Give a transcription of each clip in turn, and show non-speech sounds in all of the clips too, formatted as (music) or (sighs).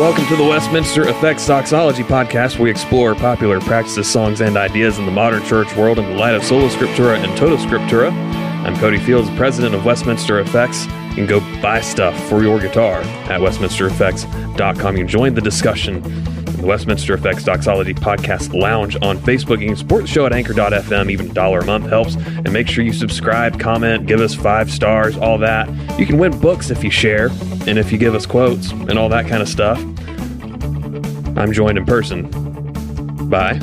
Welcome to the Westminster Effects Doxology podcast, we explore popular practices, songs, and ideas in the modern church world in the light of Sola Scriptura and Tota Scriptura. I'm Cody Fields, president of Westminster Effects. You can go buy stuff for your guitar at westminstereffects.com. You can join the discussion in the Westminster Effects Doxology Podcast Lounge on Facebook. You can support the show at anchor.fm. Even a dollar a month helps. And make sure you subscribe, comment, give us five stars, all that. You can win books if you share and if you give us quotes and all that kind of stuff. I'm joined in person by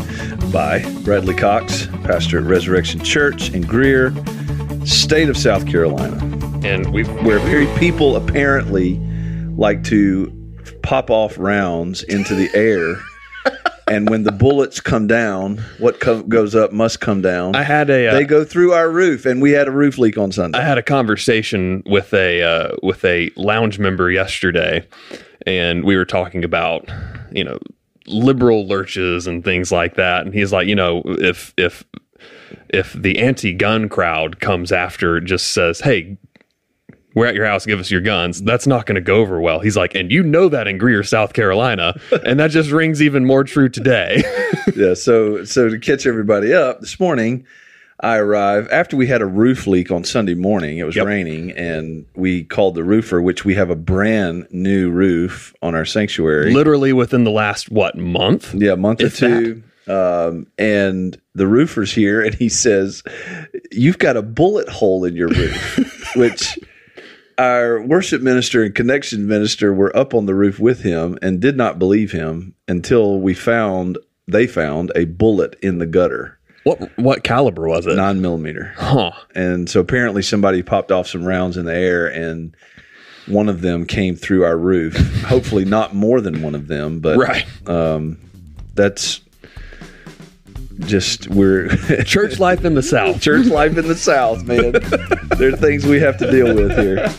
by Bradley Cox, pastor at Resurrection Church in Greer, state of South Carolina, and we where very people apparently like to pop off rounds into the air. And when the bullets come down, what co- goes up must come down. I had a uh, they go through our roof, and we had a roof leak on Sunday. I had a conversation with a uh, with a lounge member yesterday, and we were talking about you know liberal lurches and things like that, and he's like, you know, if if if the anti-gun crowd comes after, just says, hey, we're at your house, give us your guns. That's not going to go over well. He's like, and you know that in Greer, South Carolina, and that just rings even more true today. (laughs) yeah. So, so to catch everybody up, this morning I arrive after we had a roof leak on Sunday morning. It was yep. raining, and we called the roofer, which we have a brand new roof on our sanctuary. Literally within the last what month? Yeah, month or two. Um, and the roofer's here, and he says, "You've got a bullet hole in your roof," (laughs) which our worship minister and connection minister were up on the roof with him and did not believe him until we found they found a bullet in the gutter. What what caliber was it? Nine millimeter. Huh. And so apparently somebody popped off some rounds in the air and one of them came through our roof. (laughs) Hopefully not more than one of them, but right. Um, that's just we're (laughs) church life in the South. Church life in the South, man. there are things we have to deal with here.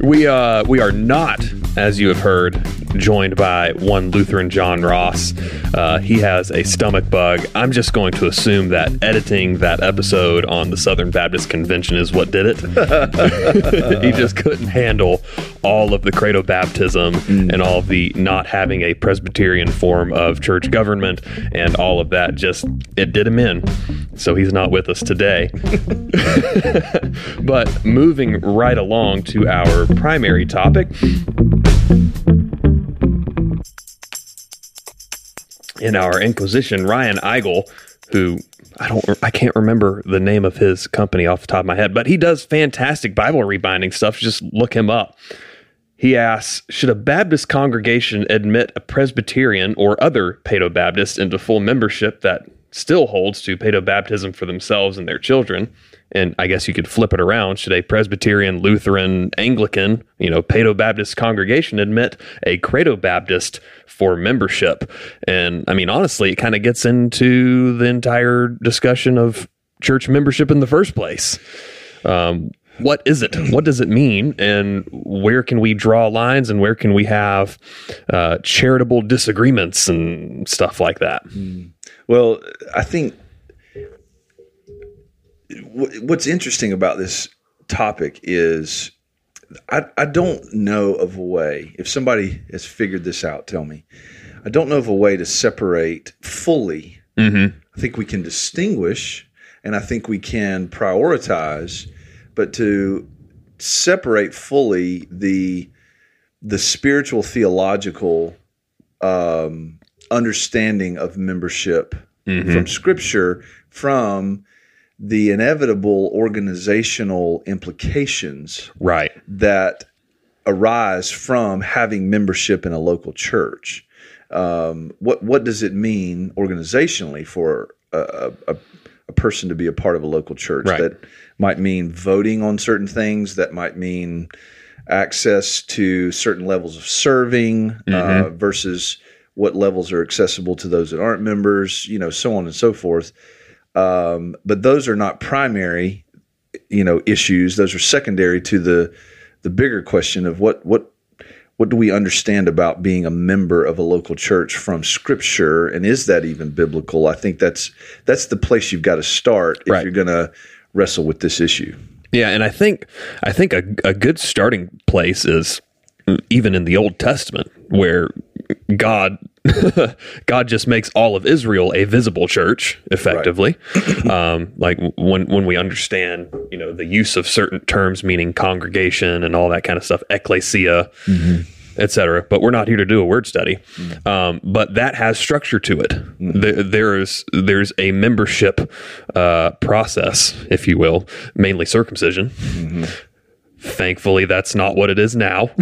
We uh we are not, as you have heard, joined by one Lutheran John Ross. Uh, he has a stomach bug. I'm just going to assume that editing that episode on the Southern Baptist Convention is what did it. (laughs) he just couldn't handle all of the credo baptism mm. and all of the not having a Presbyterian form of church government and all of that. Just it did him in. So he's not with us today. (laughs) but moving right along to our primary topic. In our Inquisition, Ryan Eigel, who I don't I can't remember the name of his company off the top of my head, but he does fantastic Bible rebinding stuff. Just look him up. He asks, should a Baptist congregation admit a Presbyterian or other Paedo Baptist into full membership that still holds to paedo baptism for themselves and their children. And I guess you could flip it around. Should a Presbyterian, Lutheran, Anglican, you know, Paedo Baptist congregation admit a Credo Baptist for membership? And I mean, honestly, it kind of gets into the entire discussion of church membership in the first place. Um, what is it? What does it mean? And where can we draw lines and where can we have uh, charitable disagreements and stuff like that? Mm. Well, I think what's interesting about this topic is I, I don't know of a way, if somebody has figured this out, tell me. I don't know of a way to separate fully. Mm-hmm. I think we can distinguish and I think we can prioritize, but to separate fully the the spiritual theological um, understanding of membership mm-hmm. from Scripture from the inevitable organizational implications right that arise from having membership in a local church. Um, what what does it mean organizationally for a, a, a, person to be a part of a local church? Right. That might mean voting on certain things. That might mean access to certain levels of serving uh, mm-hmm. uh, versus what levels are accessible to those that aren't members, you know, so on and so forth. Um, but those are not primary, you know, issues. Those are secondary to the the bigger question of what what what do we understand about being a member of a local church from scripture and is that even biblical i think that's that's the place you've got to start if right. you're going to wrestle with this issue yeah and i think i think a, a good starting place is even in the old testament where God (laughs) God just makes all of Israel a visible church, effectively. (clears throat) um, like when when we understand, you know, the use of certain terms meaning congregation and all that kind of stuff, ecclesia, etc. But we're not here to do a word study. Um, but that has structure to it. There, there's there's a membership uh, process, if you will, mainly circumcision. Thankfully, that's not what it is now. (laughs)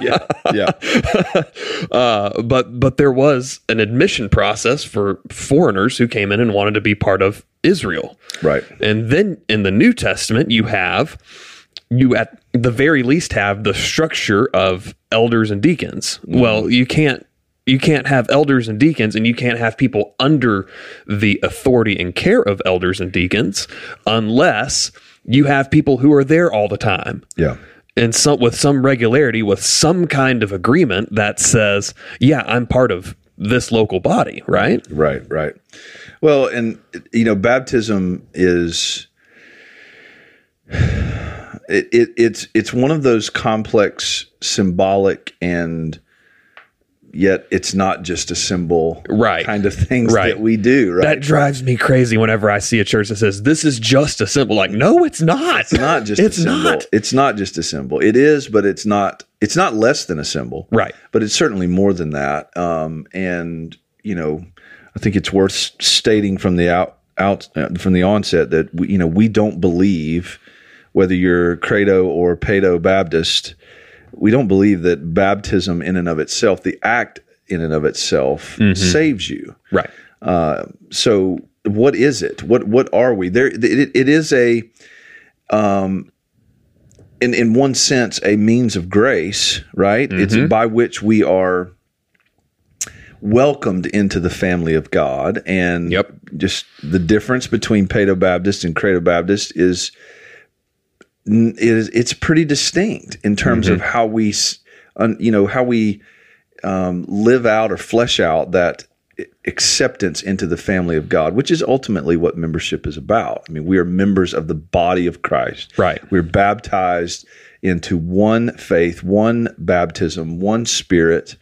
Yeah, yeah, (laughs) uh, but but there was an admission process for foreigners who came in and wanted to be part of Israel. right. And then in the New Testament, you have you at the very least have the structure of elders and deacons. Well, you can't you can't have elders and deacons and you can't have people under the authority and care of elders and deacons unless you have people who are there all the time Yeah, and some with some regularity with some kind of agreement that says, "Yeah, I'm part of this local body," right? right, right. Well, and you know, baptism is (sighs) it, it it's it's one of those complex, symbolic, and yet it's not just a symbol, Right. Kind of things Right. that we do, right? That drives me crazy whenever I see a church that says, "This is just a symbol." Like, no, it's not. It's not just It's a symbol. not. It's not just a symbol. It is, but it's not. It's not less than a symbol, Right. But it's certainly more than that. Um, and you know, I think it's worth stating from the out out uh, from the onset that we, you know we don't believe whether you're Credo or Paedo Baptist, we don't believe that baptism in and of itself, the act in and of itself, mm-hmm. saves you. Right. Uh, so what is it? What what are we? There it, it is a um in in one sense a means of grace right? It's mm-hmm. by which we are welcomed into the family of god. And Yep. just the difference between Paedo Baptist and Credo Baptist is is it's pretty distinct in terms of how we you know how we um, live out or flesh out that acceptance into the family of God, which is ultimately what membership is about. I mean, we are members of the body of Christ. Right. We're baptized into one faith, one baptism, one spirit,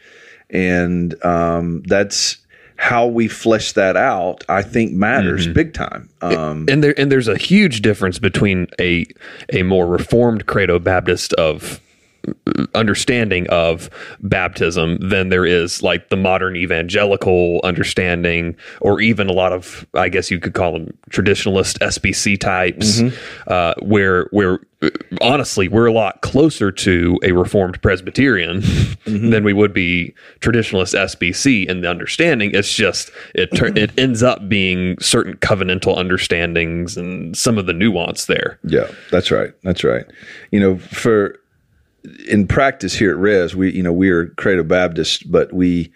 and um, that's how we flesh that out. I think matters big time. Um, and there and there's a huge difference between a a more reformed credo baptist of uh, understanding of baptism than there is like the modern evangelical understanding or even a lot of i guess you could call them traditionalist sbc types uh, where where honestly we're a lot closer to a reformed presbyterian mm-hmm. than we would be traditionalist sbc in the understanding it's just it tur- it ends up being certain covenantal understandings and some of the nuance there Yeah, that's right. That's right. You know, for in practice here at Res, we you know we are Credo Baptist, but we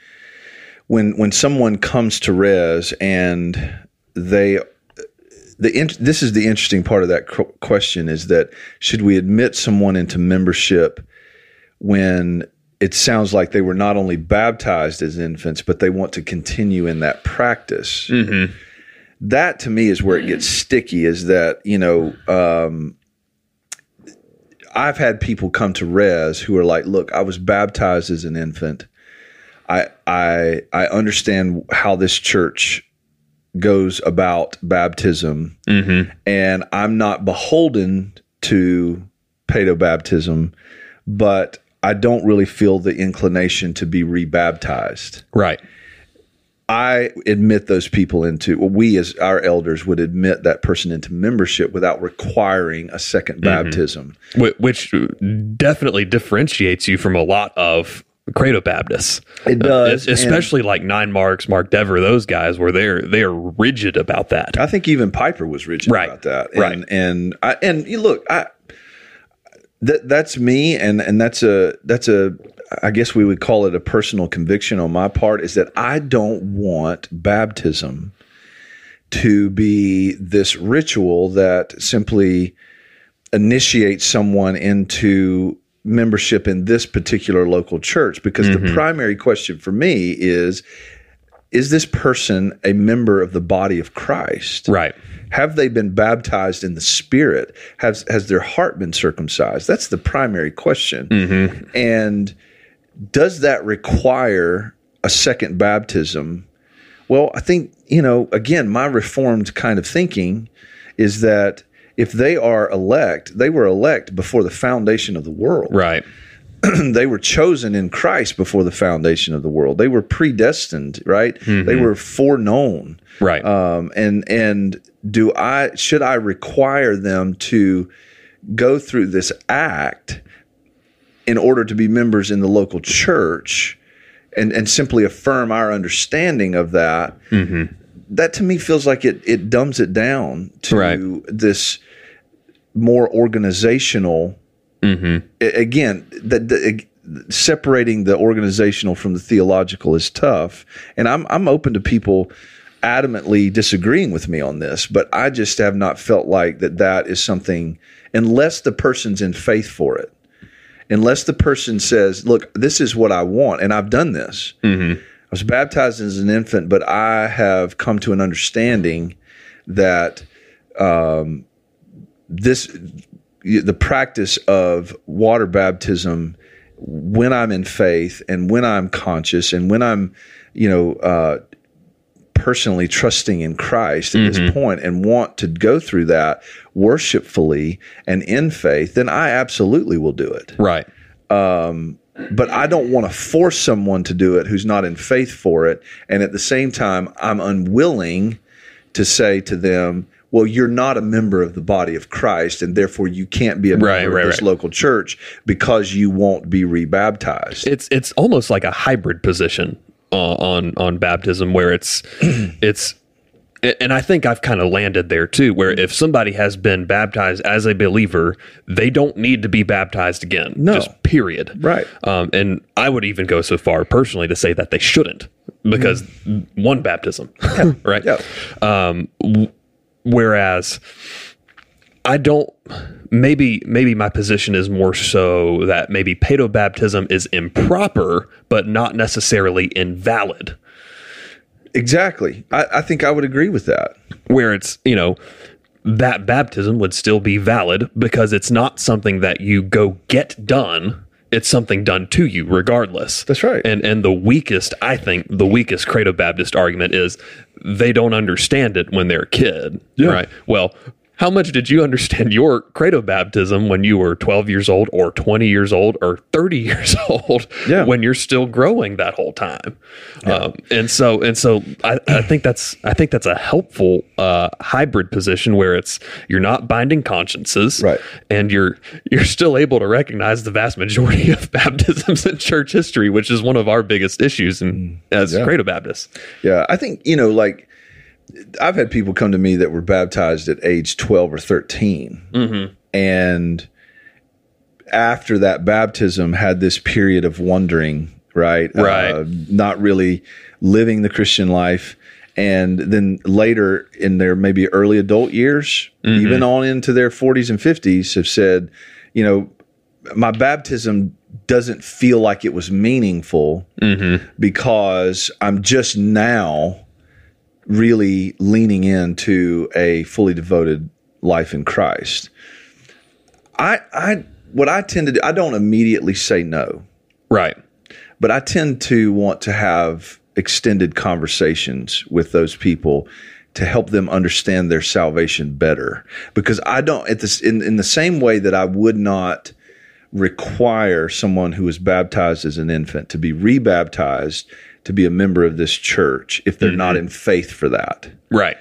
when when someone comes to Res and they the in, this is the interesting part of that qu- question is that should we admit someone into membership when it sounds like they were not only baptized as infants, but they want to continue in that practice? That to me is where it gets sticky is that you know um, i've had people come to res who are like look i was baptized as an infant. I i i understand how this church goes about baptism. Mm-hmm. And i'm not beholden to paedo baptism but i don't really feel the inclination to be rebaptized. Right. I admit those people into, well, we as our elders would admit that person into membership without requiring a 2nd mm-hmm. baptism. Which definitely differentiates you from a lot of credo baptists It uh, does, Es- especially like nine marks mark dever those guys where they're they are rigid about that I think even Piper was rigid Right, about that. And, right. And I, and you look, I, that that's me. And, and that's a, that's a, I guess we would call it a personal conviction on my part is that I don't want baptism to be this ritual that simply initiates someone into membership in this particular local church because the mm-hmm. primary question for me is is this person a member of the body of Christ? right Have they been baptized in the Spirit? Has has their heart been circumcised? That's the primary question. Mm-hmm. And does that require a second baptism? Well, I think, you know, again, my reformed kind of thinking is that if they are elect, they were elect before the foundation of the world. Right. (clears throat) they were chosen in Christ before the foundation of the world. They were predestined, right? Mm-hmm. They were foreknown. Right. Um, and and do I should I require them to go through this act in order to be members in the local church and and simply affirm our understanding of that? Mm-hmm. That to me feels like it it dumbs it down to Right. this more organizational Mm-hmm. again, the, the, separating the organizational from the theological is tough, and I'm I'm open to people adamantly disagreeing with me on this, but I just have not felt like that that is something unless the person's in faith for it. Unless the person says, "Look, this is what I want, and I've done this." Mm-hmm. I was baptized as an infant, but I have come to an understanding that um, this the practice of water baptism when I'm in faith and when I'm conscious and when I'm, you know, uh, personally trusting in Christ at this point and want to go through that worshipfully and in faith, then I absolutely will do it Right. Um, but I don't want to force someone to do it who's not in faith for it. And at the same time, I'm unwilling to say to them, well, you're not a member of the body of Christ, and therefore you can't be a member Right, of right, this right. local church because you won't be rebaptized. It's it's almost like a hybrid position uh, on on baptism where it's (clears throat) it's and I think I've kind of landed there too, where if somebody has been baptized as a believer, they don't need to be baptized again. No. Just period. Right. Um, and I would even go so far personally to say that they shouldn't because one baptism, (laughs) right? Yeah. Um, w- whereas I don't. Maybe maybe my position is more so that maybe pedo baptism is improper, but not necessarily invalid. Exactly. I, I think I would agree with that. Where it's you know that baptism would still be valid because it's not something that you go get done. It's something done to you regardless. That's right. And and the weakest, I think, the weakest credo Baptist argument is they don't understand it when they're a kid. Yeah. Right. Well, how much did you understand your credo baptism when you were 12 years old or 20 years old or 30 (laughs) years old Yeah. when you're still growing that whole time? Um, and so and so I, I think that's I think that's a helpful uh, hybrid position where it's you're not binding consciences Right. and you're you're still able to recognize the vast majority of (laughs) baptisms in church history, which is one of our biggest issues in, as Yeah. credo Baptists. Yeah, I think you know, like I've had people come to me that were baptized at age twelve or 13 mm-hmm. and after that baptism had this period of wondering, right? Right. Uh, not really living the Christian life. And then later in their maybe early adult years, mm-hmm. even on into their 40s and 50s, have said, you know, my baptism doesn't feel like it was meaningful mm-hmm. because I'm just now really leaning into a fully devoted life in Christ. I I what I tend to do, I don't immediately say no, Right. but I tend to want to have extended conversations with those people to help them understand their salvation better because I don't at this in, in the same way that I would not require someone who was baptized as an infant to be rebaptized to be a member of this church if they're not in faith for that. Right.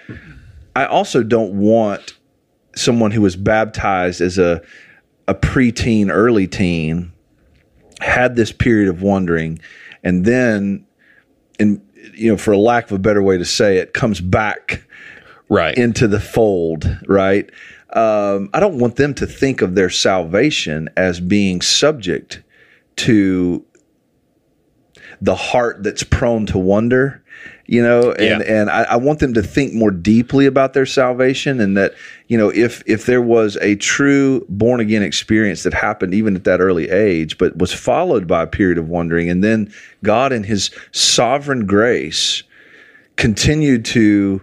I also don't want someone who was baptized as a a preteen, early teen, had this period of wondering, and then, and you know, for a lack of a better way to say it, comes back Right. into the fold, right? Um, I don't want them to think of their salvation as being subject to the heart that's prone to wonder, you know, and, Yeah. and I, I want them to think more deeply about their salvation and that, you know, if if there was a true born again experience that happened even at that early age, but was followed by a period of wondering, and then God in his sovereign grace continued to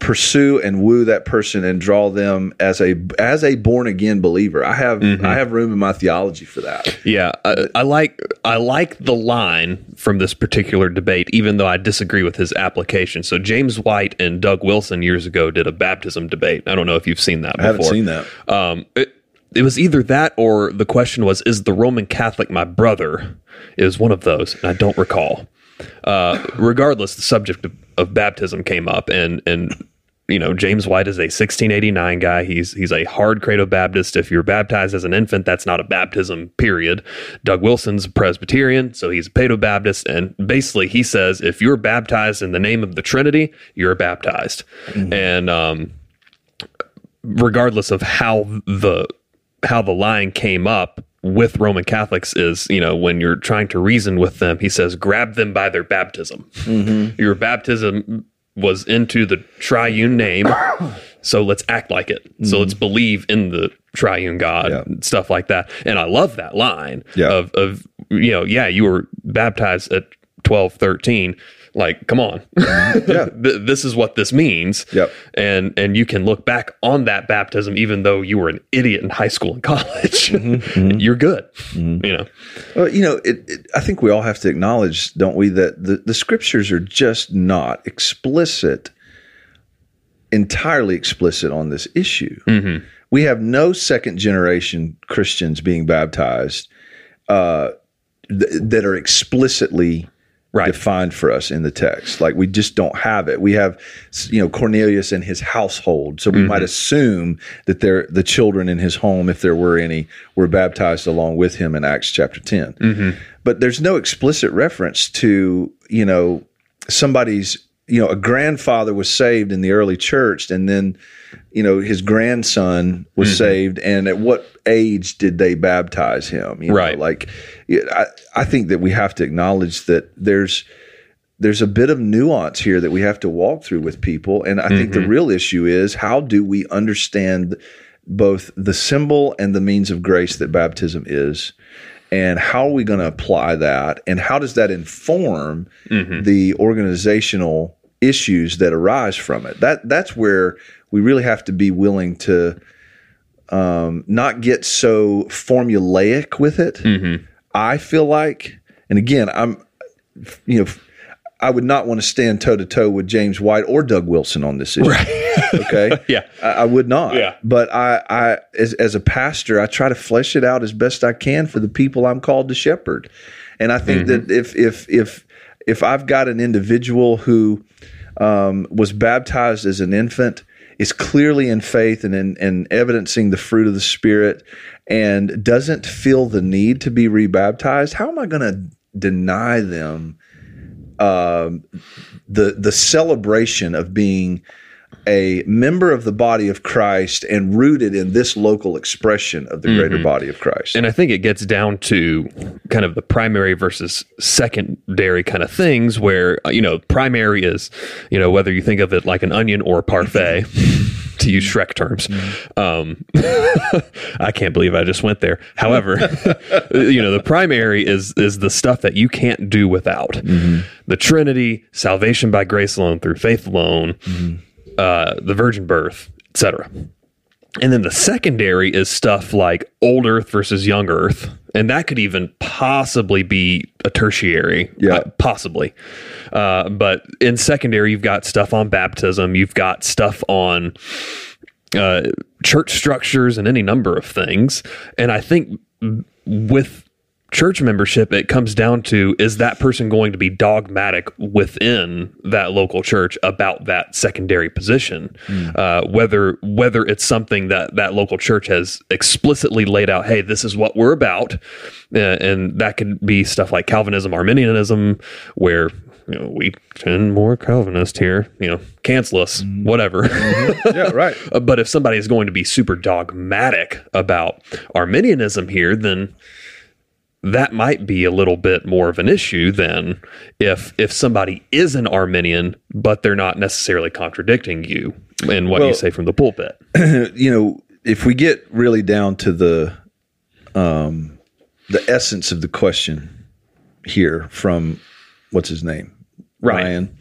pursue and woo that person and draw them as a as a born again believer. I have I have room in my theology for that. Yeah, I, I like I like the line from this particular debate, even though I disagree with his application. So James White and Doug Wilson years ago did a baptism debate. I don't know if you've seen that. Before. I haven't seen that. Um, it, it was either that or the question was, "Is the Roman Catholic my brother?" It was one of those, and I don't recall. Uh, regardless, the subject of, of baptism came up, and and you know James White is a 1689 guy. He's he's a hard credo Baptist. If you're baptized as an infant, that's not a baptism. Period. Doug Wilson's Presbyterian, so he's a Paedo Baptist, and basically he says if you're baptized in the name of the Trinity, you're baptized, and um, regardless of how the how the line came up with Roman Catholics is, you know, when you're trying to reason with them, he says, grab them by their baptism. Your baptism was into the triune name. (coughs) So let's act like it. So let's mm-hmm. believe in the triune God, Yeah. and stuff like that. And I love that line Yeah. of, of, you know, yeah, you were baptized at 12, 13. Like, come on. Mm-hmm. Yeah. (laughs) This is what this means Yep. and and you can look back on that baptism even though you were an idiot in high school and (laughs) college mm-hmm. Mm-hmm. you're good you know Well, you know, it, it, I think we all have to acknowledge, don't we, that the, the scriptures are just not explicit, entirely explicit on this issue. We have no second generation Christians being baptized uh, th- that are explicitly Right. defined for us in the text. Like we just don't have it. We have, you know, Cornelius and his household, so we might mm-hmm. assume that they're the children in his home, if there were any, were baptized along with him in Acts chapter 10 mm-hmm. But there's no explicit reference to you know somebody's you know a grandfather was saved in the early church, and then you know his grandson was mm-hmm. saved, and at what age did they baptize him? You know, Right. like I, I think that we have to acknowledge that there's there's a bit of nuance here that we have to walk through with people and i think the mm-hmm. real issue is how do we understand both the symbol and the means of grace that baptism is and how are we going to apply that and how does that inform mm-hmm. the organizational issues that arise from it that that's where we really have to be willing to um, not get so formulaic with it I feel like, and again, I'm, you know, I would not want to stand toe to toe with James White or Doug Wilson on this issue. (laughs) okay. Yeah. I, I would not. Yeah. But I, I, as, as a pastor, I try to flesh it out as best I can for the people I'm called to shepherd. And I think that if, if, if, if I've got an individual who um, was baptized as an infant, is clearly in faith and in, evidencing the fruit of the Spirit, and doesn't feel the need to be rebaptized, how am I going to deny them um, the the celebration of being a member of the body of Christ and rooted in this local expression of the greater body of Christ? and i think it gets down to kind of the primary versus secondary kind of things where uh, you know primary is you know whether you think of it like an onion or a parfait (laughs) to use shrek terms. Um, (laughs) i can't believe i just went there. However (laughs) you know the primary is is the stuff that you can't do without. The trinity salvation by grace alone through faith alone uh, the virgin birth etc and then the secondary is stuff like old Earth versus young Earth. And that could even possibly be a tertiary. Yeah. uh, possibly. Uh, but in secondary, you've got stuff on baptism, you've got stuff on uh, church structures and any number of things. And I think with church membership, it comes down to is that person going to be dogmatic within that local church about that secondary position? Uh, whether whether it's something that that local church has explicitly laid out, hey, this is what we're about, uh, and that could be stuff like Calvinism, Arminianism, where you know, we tend more Calvinist here, you know, cancel us, whatever. yeah, right. (laughs) But if somebody is going to be super dogmatic about Arminianism here, then that might be a little bit more of an issue than if if somebody is an Arminian, but they're not necessarily contradicting you in what you say from the pulpit. (clears throat) you know, if we get really down to the um, the essence of the question here from what's his name, Ryan.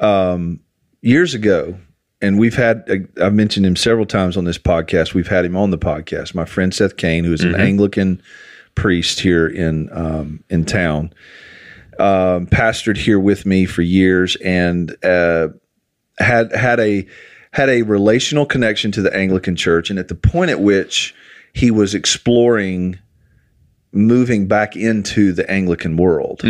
Ryan. Um, years ago, and we've had uh, I've mentioned him several times on this podcast. We've had him on the podcast. My friend Seth Kane, who is an Anglican priest here in um, in town, um, pastored here with me for years, and uh, had had a had a relational connection to the Anglican Church. And at the point at which he was exploring moving back into the Anglican world,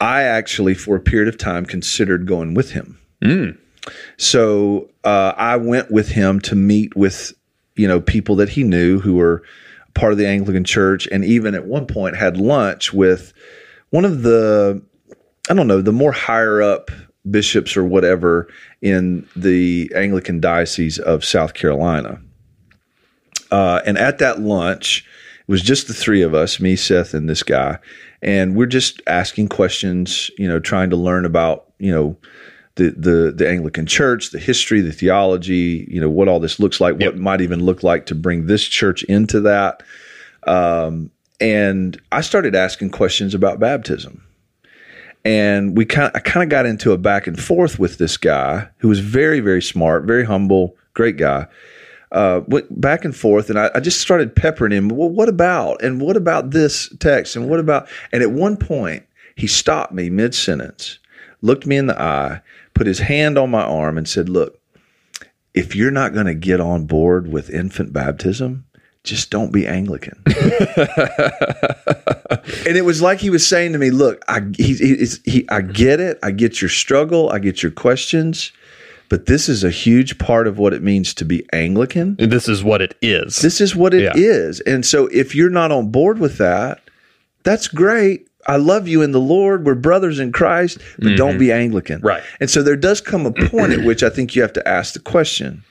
I actually, for a period of time, considered going with him. So uh, I went with him to meet with you know people that he knew who were part of the Anglican Church, and even at one point had lunch with one of the I don't know the more higher up bishops or whatever in the Anglican diocese of South Carolina. Uh, and at that lunch, it was just the three of us, me, Seth, and this guy, and we're just asking questions, you know, trying to learn about, you know, the the the Anglican Church, the history, the theology, you know, what all this looks like, what might even look like to bring this church into that. Um, and I started asking questions about baptism. And we kind of, I kind of got into a back and forth with this guy who was very, very smart, very humble, great guy uh, went back and forth, and I, I just started peppering him. Well, what about? And what about this text? And what about? And at one point, he stopped me mid sentence, looked me in the eye, put his hand on my arm, and said, "Look, if you're not going to get on board with infant baptism." Just don't be Anglican. (laughs) and it was like he was saying to me, "Look, I he, he, he I get it. I get your struggle. I get your questions." But this is a huge part of what it means to be Anglican. And this is what it is. This is what it is, Yeah. And so if you're not on board with that, that's great. I love you in the Lord. We're brothers in Christ, but don't mm-hmm. be Anglican. Right. And so there does come a point at which I think you have to ask the question.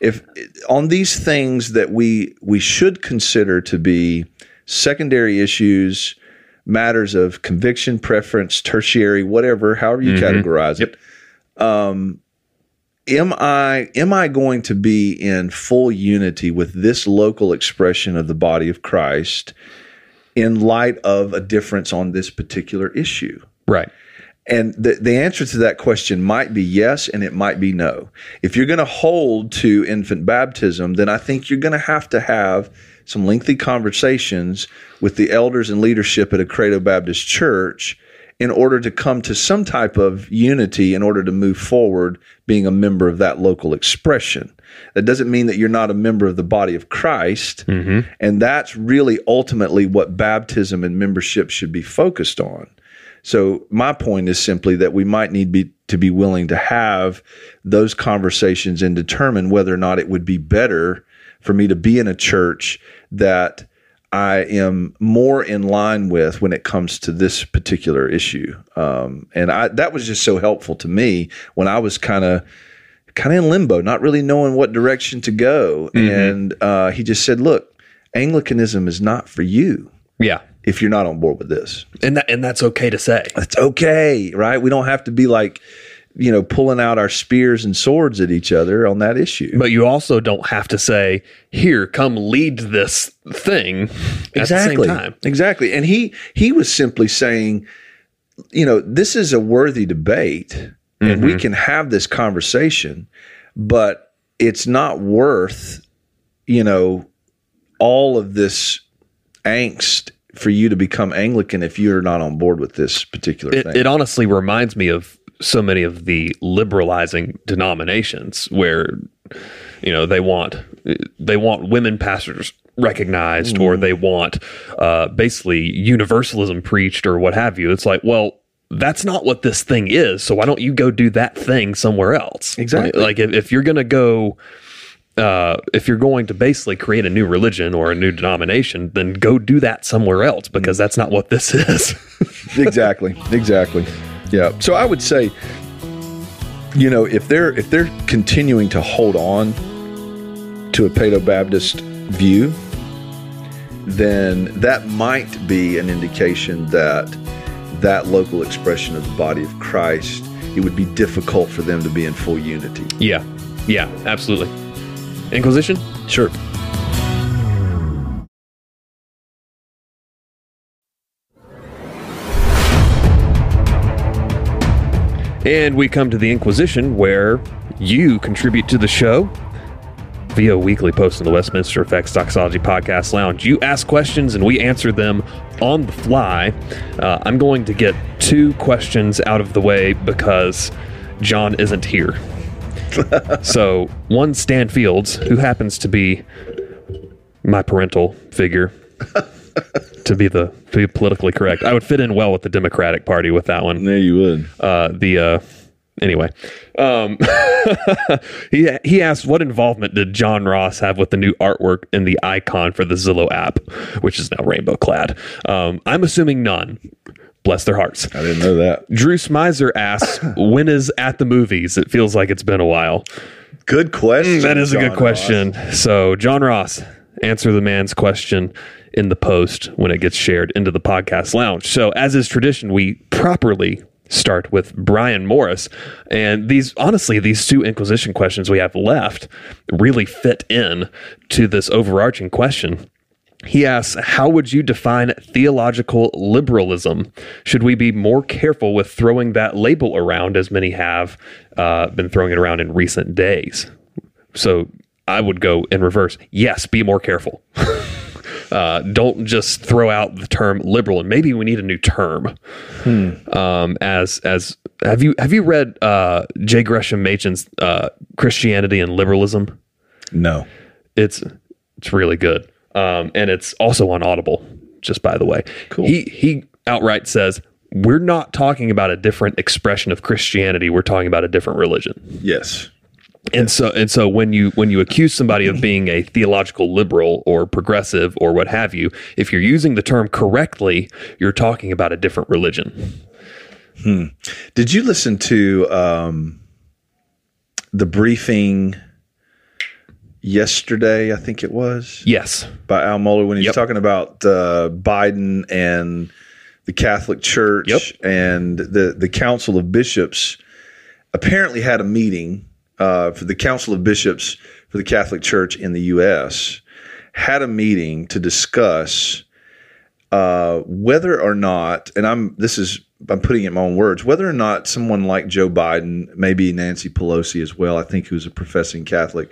If on these things that we we should consider to be secondary issues, matters of conviction, preference, tertiary, whatever, however you mm-hmm. categorize it, um, am I am I going to be in full unity with this local expression of the body of Christ in light of a difference on this particular issue? right. And the, the answer to that question might be yes, and it might be no. If you're going to hold to infant baptism, then I think you're going to have to have some lengthy conversations with the elders and leadership at a Credo Baptist church in order to come to some type of unity in order to move forward being a member of that local expression. That doesn't mean that you're not a member of the body of Christ. And that's really ultimately what baptism and membership should be focused on. So my point is simply that we might need be, to be willing to have those conversations and determine whether or not it would be better for me to be in a church that I am more in line with when it comes to this particular issue. Um, and I, that was just so helpful to me when I was kind of kind of in limbo, not really knowing what direction to go. And uh, he just said, "Look, Anglicanism is not for you Yeah. if you're not on board with this." And that and that's okay to say. It's okay, right? We don't have to be like, you know, pulling out our spears and swords at each other on that issue. But you also don't have to say, "Here, come lead this thing." At the same time. Exactly. And he he was simply saying, you know, this is a worthy debate and we can have this conversation, but it's not worth, you know, all of this angst for you to become Anglican if you're not on board with this particular It, thing. it honestly reminds me of so many of the liberalizing denominations where you know they want they want women pastors recognized or they want uh, basically universalism preached or what have you. It's like, well, that's not what this thing is. So why don't you go do that thing somewhere else? Exactly. Like if, if you're going to go. Uh, if you're going to basically create a new religion or a new denomination, then go do that somewhere else because that's not what this (laughs) is. exactly exactly yeah so i would say you know if they're if they're continuing to hold on to a paedo-baptist view then that might be an indication that that local expression of the body of christ it would be difficult for them to be in full unity Yeah. Yeah, absolutely. Inquisition? sure And we come to the Inquisition where You contribute to the show via a weekly post in the Westminster Effects Doxology Podcast Lounge. You ask questions and we answer them on the fly. Uh, I'm going to get two questions out of the way because John isn't here. (laughs) so, one, Stan Fields, who happens to be my parental figure, (laughs) to be the to be politically correct. I would fit in well with the Democratic Party with that one. There you would. Uh, the uh, anyway, um, (laughs) he he asked what involvement did John Ross have with the new artwork in the icon for the Zillow app, which is now rainbow clad. Um, I'm assuming none. Bless their hearts. I didn't know that. Drew Smizer asks, (laughs) "When is at the movies?" It feels like it's been a while. Good question. That is a good question. So, John Ross, answer the man's question in the post when it gets shared into the podcast lounge. So, as is tradition, we properly start with Brian Morris. And these, honestly, these two Inquisition questions we have left really fit in to this overarching question. He asks, How would you define theological liberalism? Should we be more careful with throwing that label around as many have uh, been throwing it around in recent days? So I would go in reverse. Yes, be more careful. (laughs) uh, don't just throw out the term liberal, and maybe we need a new term. Um, as as have you have you read uh, J. Gresham Machen's uh, Christianity and Liberalism? No. It's it's really good, um, and it's also on Audible. Just by the way, Cool. He he outright says we're not talking about a different expression of Christianity. We're talking about a different religion. Yes. And so and so when you when you accuse somebody of being a theological liberal or progressive or what have you, if you're using the term correctly, you're talking about a different religion. Did you listen to um, the briefing yesterday? I think it was Yes. by Al Mohler when he's Yep. talking about uh, Biden and the Catholic Church Yep. and the the Council of Bishops. Apparently, had a meeting uh, for the Council of Bishops for the Catholic Church in the U.S. Had a meeting to discuss uh, whether or not, and I'm this is I'm putting it in my own words, whether or not someone like Joe Biden, maybe Nancy Pelosi as well, I think who's a professing Catholic,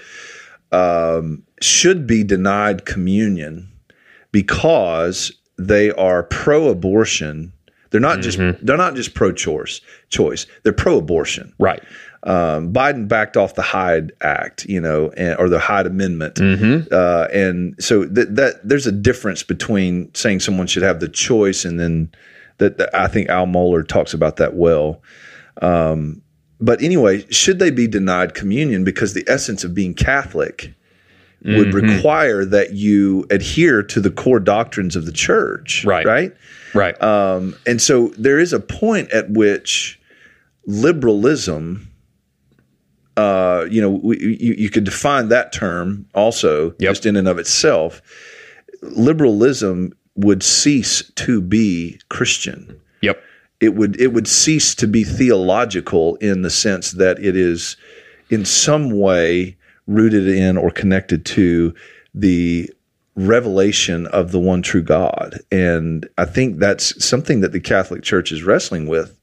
um, should be denied communion because they are pro-abortion. They're not just they're not just pro-choice. Choice. They're pro-abortion Right. Um, Biden backed off the Hyde Act, you know, and, or the Hyde Amendment, uh, and so that that there's a difference between saying someone should have the choice and then that, that I think Al Mohler talks about that well. Um, but anyway, should they be denied communion because the essence of being Catholic would require that you adhere to the core doctrines of the church, Right. Right. Right. Um, and so there is a point at which liberalism, uh, you know, we, you, you could define that term also Yep. just in and of itself. Liberalism would cease to be Christian. yep. It would it would cease to be theological in the sense that it is in some way rooted in or connected to the revelation of the one true God. And I think that's something that the Catholic Church is wrestling with.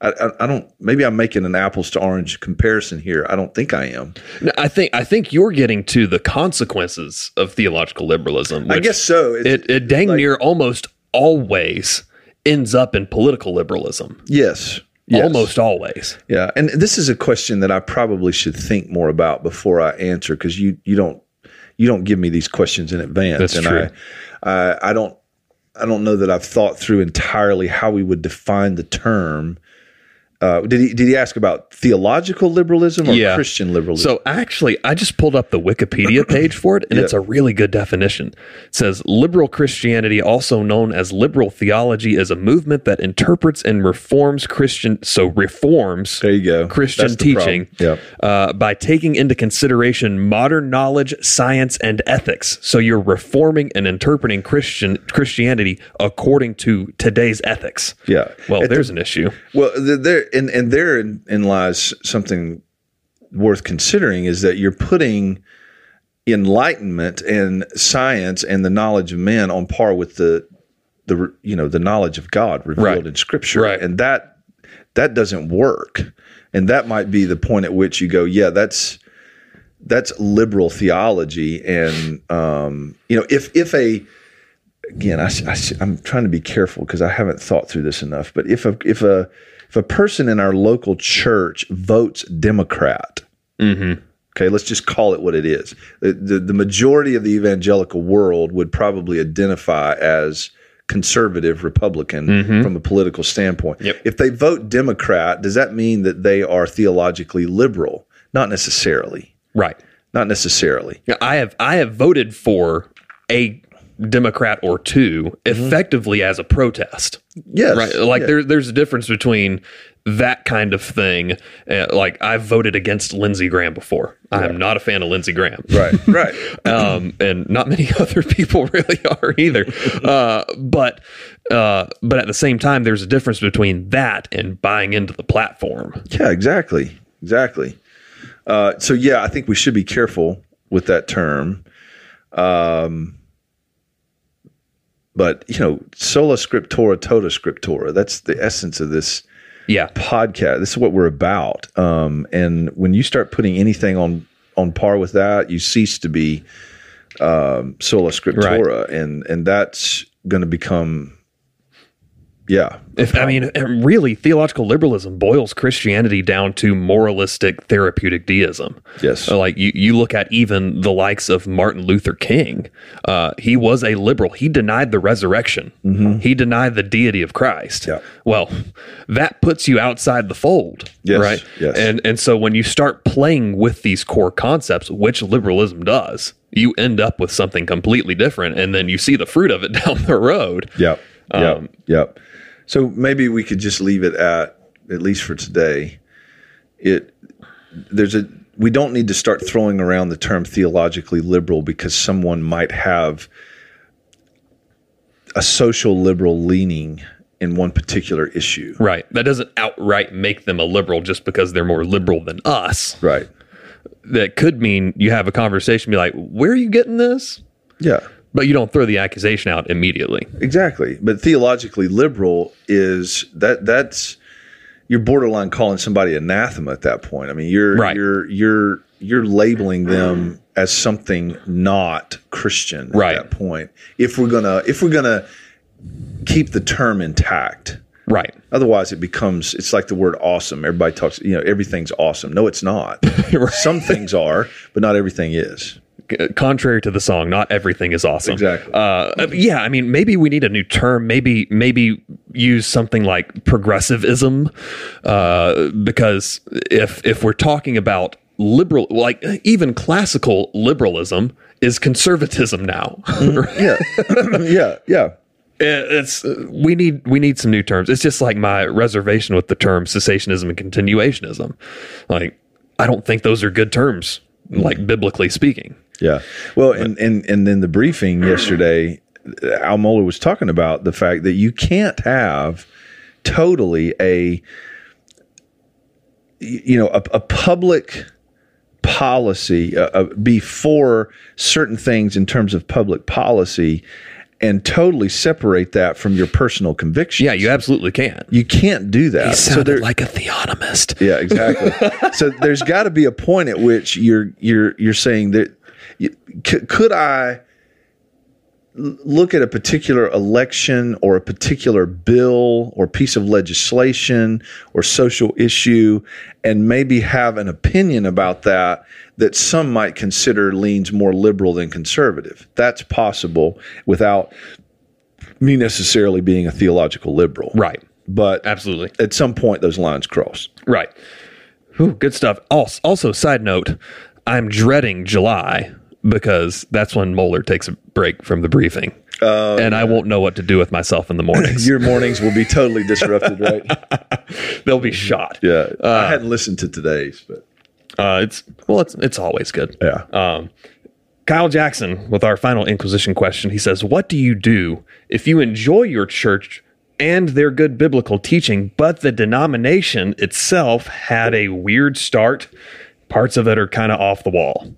I, I, I don't. Maybe I'm making an apples to orange comparison here. I don't think I am. No, I think I think you're getting to the consequences of theological liberalism. I guess so. It's- it, it dang near almost always ends up in political liberalism. yes. Yes. Almost always. Yeah, and this is a question that I probably should think more about before I answer because you you don't you don't give me these questions in advance, That's and true. I, I I don't I don't know that I've thought through entirely how we would define the term. Uh, did he did he ask about theological liberalism or Yeah. Christian liberalism? So actually, I just pulled up the Wikipedia (clears throat) page for it, and it's a really good definition. It says liberal Christianity, also known as liberal theology, is a movement that interprets and reforms Christian. So reforms there you go, Christian teaching. Yeah. uh, by taking into consideration modern knowledge, science, and ethics. So you're reforming and interpreting Christian Christianity according to today's ethics. Yeah. Well, At the- there's an issue. Well, th- there and and therein in lies something worth considering is that you're putting enlightenment and science and the knowledge of man on par with the the you know the knowledge of God revealed Right. in Scripture, Right. and that that doesn't work. and that might be the point at which you go, yeah, that's that's liberal theology, and um, you know, if if a again, I, am trying to be careful because I haven't thought through this enough. But if a if a if a person in our local church votes Democrat, Mm-hmm. okay, let's just call it what it is. The, the the majority of the evangelical world would probably identify as conservative Republican from a political standpoint. Yep. If they vote Democrat, does that mean that they are theologically liberal? Not necessarily. Right. Not necessarily. I have I have voted for a Democrat or 2 effectively as a protest. Yes. Right. Like Yeah. there, there's a difference between that kind of thing. Uh, like I've voted against Lindsey Graham before. I am not a fan of Lindsey Graham. Right. (laughs) Right. um, and not many (laughs) other people really (laughs) are either. Uh, but uh, but at the same time, there's a difference between that and buying into the platform. Yeah, exactly, exactly. Uh, so yeah, I think we should be careful with that term. Um, but you know, sola scriptura, tota scriptura. That's the essence of this Yeah, podcast. This is what we're about. Um, and when you start putting anything on on par with that, you cease to be um, sola scriptura, and and that's going to become, yeah, If, I mean, really, theological liberalism boils Christianity down to moralistic therapeutic deism. yes, So, like you, you look at even the likes of Martin Luther King. Uh, he was a liberal. He denied the resurrection. He denied the deity of Christ. Mm-hmm. Yeah. Well, that puts you outside the fold, Yes, right? yes. And and so when you start playing with these core concepts, which liberalism does, you end up with something completely different, and then you see the fruit of it (laughs) down the road. Yep. Yep. Um, yep. So maybe we could just leave it at at least for today. It there's a we don't need to start throwing around the term theologically liberal because someone might have a social liberal leaning in one particular issue. Right. That doesn't outright make them a liberal just because they're more liberal than us. Right. that could mean you have a conversation, be like, "Where are you getting this?" Yeah. But you don't throw the accusation out immediately. Exactly. But theologically liberal is that that's you're borderline calling somebody anathema at that point. I mean, you're Right. you're you're you're labeling them as something not Christian Right. at that point. If we're gonna if we're gonna keep the term intact. Right. Otherwise, it becomes it's like the word awesome. Everybody talks, you know, everything's awesome. No, it's not. (laughs) Some things are, but not everything is. Contrary to the song, not everything is awesome. Exactly. Uh, yeah, I mean, maybe we need a new term. Maybe, maybe use something like progressivism, uh, because if if we're talking about liberal, like even classical liberalism is conservatism now. (laughs) (laughs) Yeah, yeah, yeah. it's we need we need some new terms. It's just like my reservation with the term cessationism and continuationism. Like I don't think those are good terms, like biblically speaking. Yeah. Well, and and and then the briefing yesterday, Al Mohler was talking about the fact that you can't have totally a you know a, a public policy uh, uh, before certain things in terms of public policy and totally separate that from your personal convictions. Yeah, you absolutely can't. you can't do that. Sounded there- like a theonomist. yeah, exactly. (laughs) so there's got to be a point at which you're you're you're saying that could I look at a particular election or a particular bill or piece of legislation or social issue and maybe have an opinion about that that some might consider leans more liberal than conservative. That's possible without me necessarily being a theological liberal. Right. But Absolutely. at some point those lines cross. Right. Ooh, good stuff. Also, also, side note, I'm dreading July because that's when Mohler takes a break from the briefing. and I won't know what to do with myself in the mornings. (laughs) Your mornings will be totally disrupted, right? (laughs) They'll be shot. Yeah. I hadn't listened to today's, but Uh, it's well, it's it's always good. yeah. Um, Kyle Jackson, with our final Inquisition question, he says, What do you do if you enjoy your church and their good biblical teaching, but the denomination itself had a weird start? Parts of it are kind of off the wall.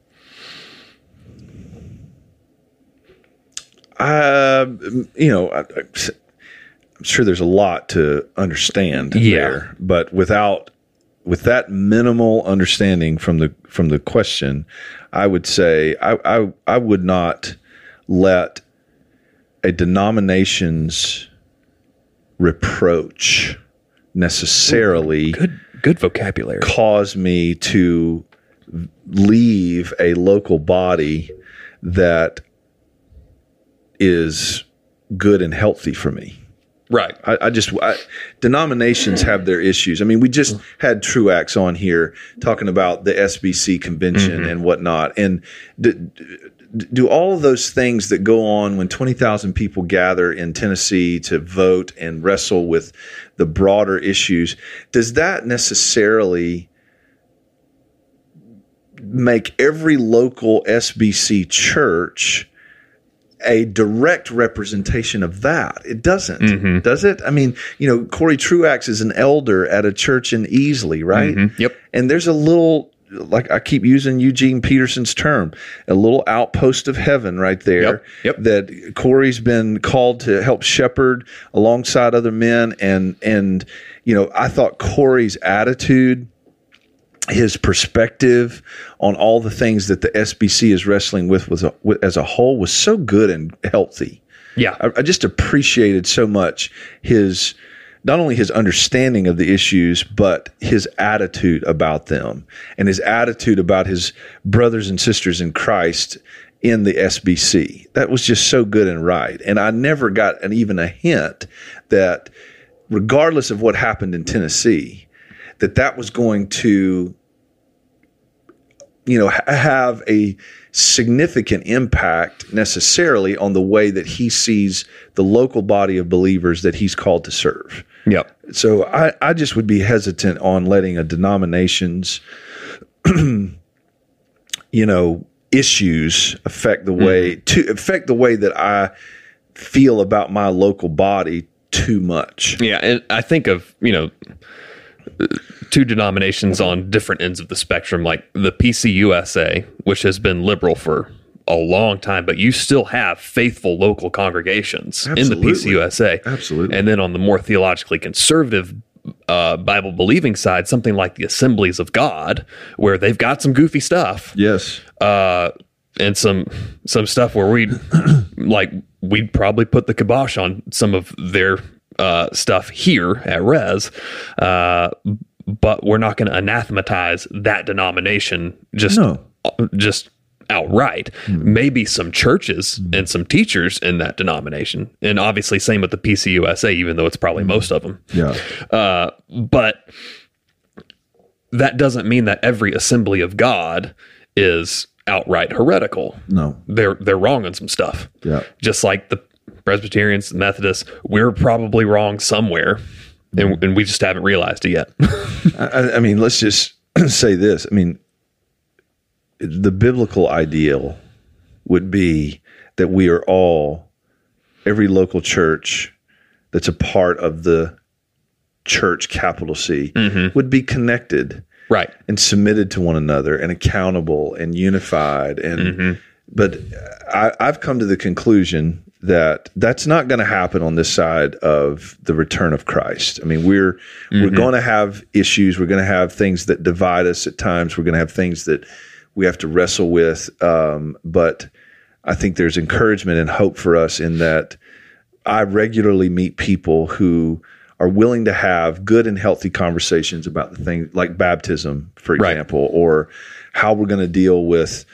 Uh, you know, I, I'm sure there's a lot to understand Yeah. there, but without with that minimal understanding from the from the question, I would say I I, I would not let a denomination's reproach necessarily Good good vocabulary. cause me to leave a local body that is good and healthy for me. Right. I, I just I, denominations have their issues. I mean, we just had Truax on here talking about the SBC convention mm-hmm. and whatnot, and d- d- do all of those things that go on when twenty thousand people gather in Tennessee to vote and wrestle with the broader issues. Does that necessarily make every local SBC church? A direct representation of that. It doesn't, mm-hmm. does it? I mean, you know, Corey Truax is an elder at a church in Easley, right? Mm-hmm. Yep. And there's a little, like I keep using Eugene Peterson's term, a little outpost of heaven right there. Yep, yep. That Corey's been called to help shepherd alongside other men, and and you know, I thought Corey's attitude his perspective on all the things that the SBC is wrestling with, was a, with as a whole was so good and healthy. Yeah. I, I just appreciated so much his not only his understanding of the issues, but his attitude about them and his attitude about his brothers and sisters in Christ in the SBC. That was just so good and right. And I never got an, even a hint that, regardless of what happened in Tennessee, that that was going to you know ha- have a significant impact necessarily on the way that he sees the local body of believers that he's called to serve. Yep. so i, I just would be hesitant on letting a denomination's (clears throat) you know issues affect the way mm-hmm. to affect the way that i feel about my local body too much. Yeah, and I think of you know two denominations on different ends of the spectrum, like the PCUSA, which has been liberal for a long time, but you still have faithful local congregations in the PCUSA. Absolutely. And then on the more theologically conservative uh, Bible believing side, something like the Assemblies of God, where they've got some goofy stuff yes uh, and some some stuff where we (clears throat) like we'd probably put the kibosh on some of their uh, stuff here at Res, uh, but we're not going to anathematize that denomination just No. just outright. Maybe some churches and some teachers in that denomination, and obviously same with the PCUSA, even though it's probably most of them. yeah Uh, but that doesn't mean that every assembly of God is outright heretical. no They're they're wrong on some stuff. yeah Just like the Presbyterians, Methodists, we're probably wrong somewhere, and, mm-hmm. and we just haven't realized it yet. (laughs) I, I mean, let's just (clears throat) say this. I mean, the biblical ideal would be that we are all, every local church that's a part of the church, capital C, mm-hmm. would be connected right. and submitted to one another and accountable and unified. And, mm-hmm. but I, I've come to the conclusion that that's not going to happen on this side of the return of Christ. I mean, we're we're going to have issues. We're going to have things that divide us at times. We're going to have things that we have to wrestle with. Um, but I think there's encouragement and hope for us in that I regularly meet people who are willing to have good and healthy conversations about the thing like baptism, for Right. example, or how we're going to deal with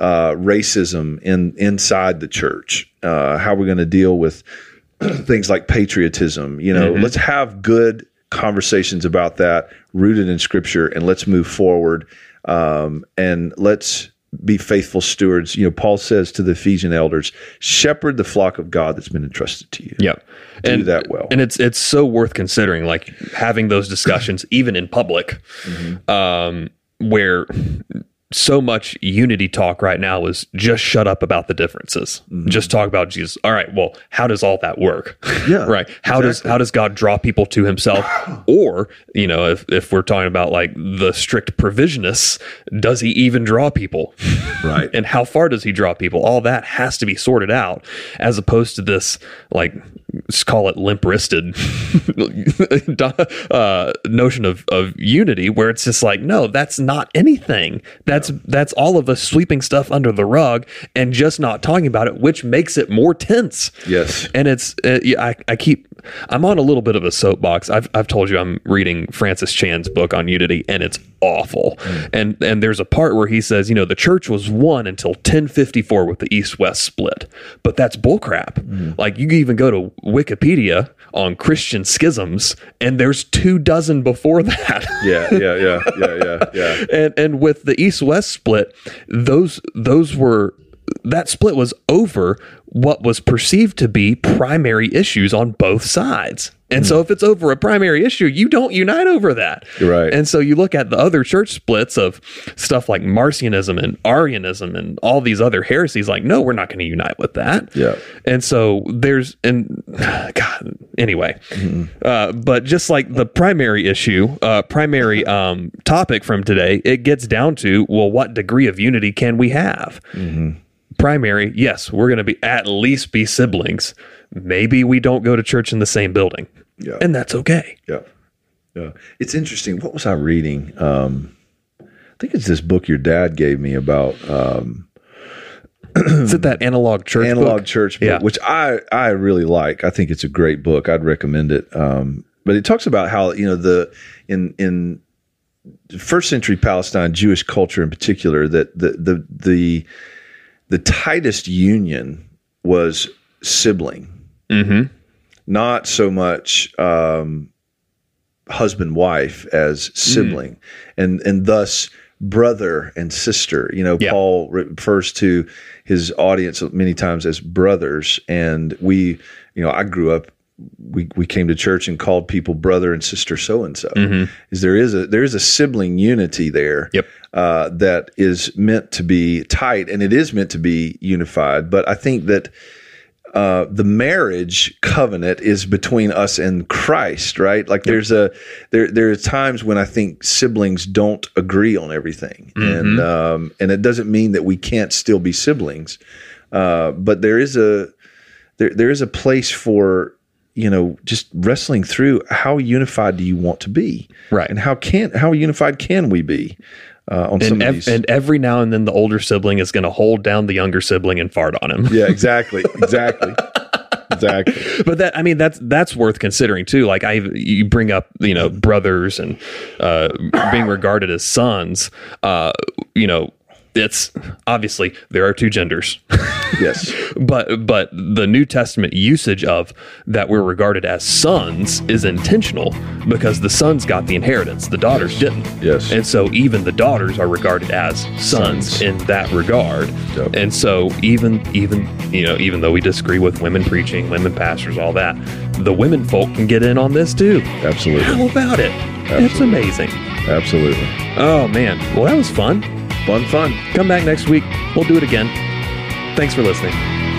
uh, racism in inside the church, uh, how we're going to deal with (clears throat) things like patriotism. You know, let's have good conversations about that, rooted in Scripture, and let's move forward. Um, and let's be faithful stewards. You know, Paul says to the Ephesian elders, "Shepherd the flock of God that's been entrusted to you." Yep. Do and, that well. And it's it's so worth considering, like having those discussions even in public, um, where so much unity talk right now is just shut up about the differences. Mm-hmm. Just talk about Jesus. All right, well, how does all that work? Yeah, (laughs) right. How does how does God draw people to himself? (laughs) or, you know, if if we're talking about like the strict provisionists, does he even draw people? (laughs) Right. and how far does he draw people all that has to be sorted out as opposed to this like let's call it limp wristed (laughs) uh, notion of, of unity where it's just like no that's not anything. That's that's all of us sweeping stuff under the rug and just not talking about it which makes it more tense. Yes. and it's uh, I, I keep i'm on a little bit of a soapbox. I've, I've told you i'm reading francis chan's book on unity and it's awful. And and there's a part where he says you know the church was one until 1054 with the east-west split but that's bullcrap. Like you can even go to wikipedia on christian schisms and there's two dozen before (laughs) that Yeah, yeah, yeah, yeah, yeah, yeah. (laughs) and and with the east west split those those were that split was over what was perceived to be primary issues on both sides. And so if it's over a primary issue you don't unite over that. Right. and so you look at the other church splits of stuff like marcionism and arianism and all these other heresies like no we're not going to unite with that. Yeah. and so there's and (sighs) God anyway, uh, but just like the primary issue, uh, primary um, topic from today, it gets down to well, what degree of unity can we have? Primary, yes, we're going to be at least be siblings. Maybe we don't go to church in the same building, Yeah. and that's okay. Yeah. Yeah. It's interesting. What was I reading? Um, I think it's this book your dad gave me about um, (clears throat) Is it that analog church? analog book? church book, Yeah. which I I really like. I think it's a great book. I'd recommend it. Um, but it talks about how you know the in in first century Palestine Jewish culture in particular that the the the the tightest union was sibling, Mm-hmm. not so much um, husband wife as sibling, and and thus brother and sister. You know, Yeah. Paul refers to his audience many times as brothers, and we, you know, I grew up. We, we came to church and called people brother and sister so and so. Is there is a there is a sibling unity there Yep. uh, that is meant to be tight and it is meant to be unified. But I think that uh, the marriage covenant is between us and Christ, right? Like there's a there there are times when I think siblings don't agree on everything, and um, and it doesn't mean that we can't still be siblings, uh, but there is a there there is a place for you know just wrestling through how unified do you want to be, Right. And how can how unified can we be uh, on some And, of ev- and every now and then, the older sibling is going to hold down the younger sibling and fart on him. yeah, exactly, exactly, exactly. (laughs) but that I mean that's that's worth considering too. Like I you bring up you know brothers and uh, being regarded as sons. Uh, you know it's obviously there are two genders, (laughs) Yes. but but the New Testament usage of that we're regarded as sons is intentional because the sons got the inheritance, the daughters didn't. Yes. And so even the daughters are regarded as sons, Sons. in that regard. Yep. And so even even you know even though we disagree with women preaching, women pastors, all that, the women folk can get in on this too. Absolutely. How about it? It's amazing. Absolutely. Oh man. Well, that was fun. Fun, fun. Come back next week. We'll do it again. Thanks for listening.